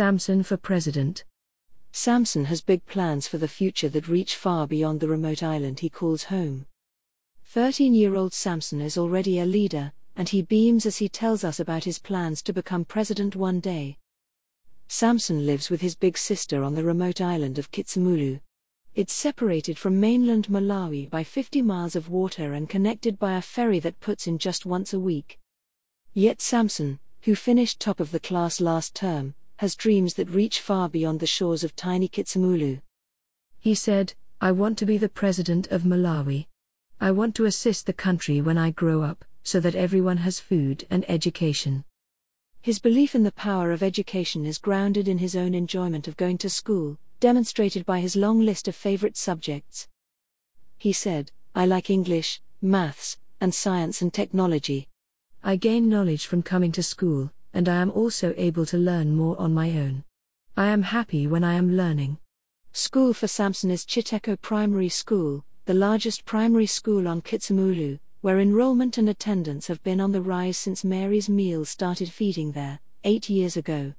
Samson for president. Samson has big plans for the future that reach far beyond the remote island he calls home. 13 year old Samson is already a leader, and he beams as he tells us about his plans to become president one day. Samson lives with his big sister on the remote island of Chizumulu. It's separated from mainland Malawi by 50 miles of water and connected by a ferry that puts in just once a week. Yet Samson, who finished top of the class last term, has dreams that reach far beyond the shores of tiny Chizumulu. He said, I want to be the president of Malawi. I want to assist the country when I grow up, so that everyone has food and education. His belief in the power of education is grounded in his own enjoyment of going to school, demonstrated by his long list of favorite subjects. He said, I like English, maths, and science and technology. I gain knowledge from coming to school, and I am also able to learn more on my own. I am happy when I am learning. School for Samson is Chiteko Primary School, the largest primary school on Chizumulu, where enrollment and attendance have been on the rise since Mary's Meals started feeding there, eight years ago.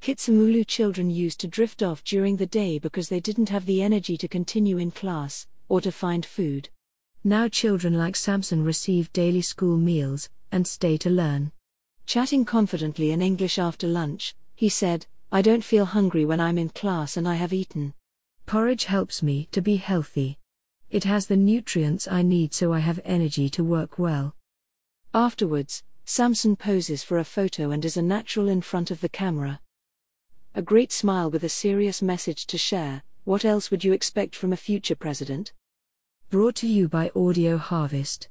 Chizumulu children used to drift off during the day because they didn't have the energy to continue in class, or to find food. Now children like Samson receive daily school meals, and stay to learn. Chatting confidently in English after lunch, he said, I don't feel hungry when I'm in class and I have eaten. Porridge helps me to be healthy. It has the nutrients I need so I have energy to work well. Afterwards, Samson poses for a photo and is a natural in front of the camera. A great smile with a serious message to share. What else would you expect from a future president? Brought to you by Audio Harvest.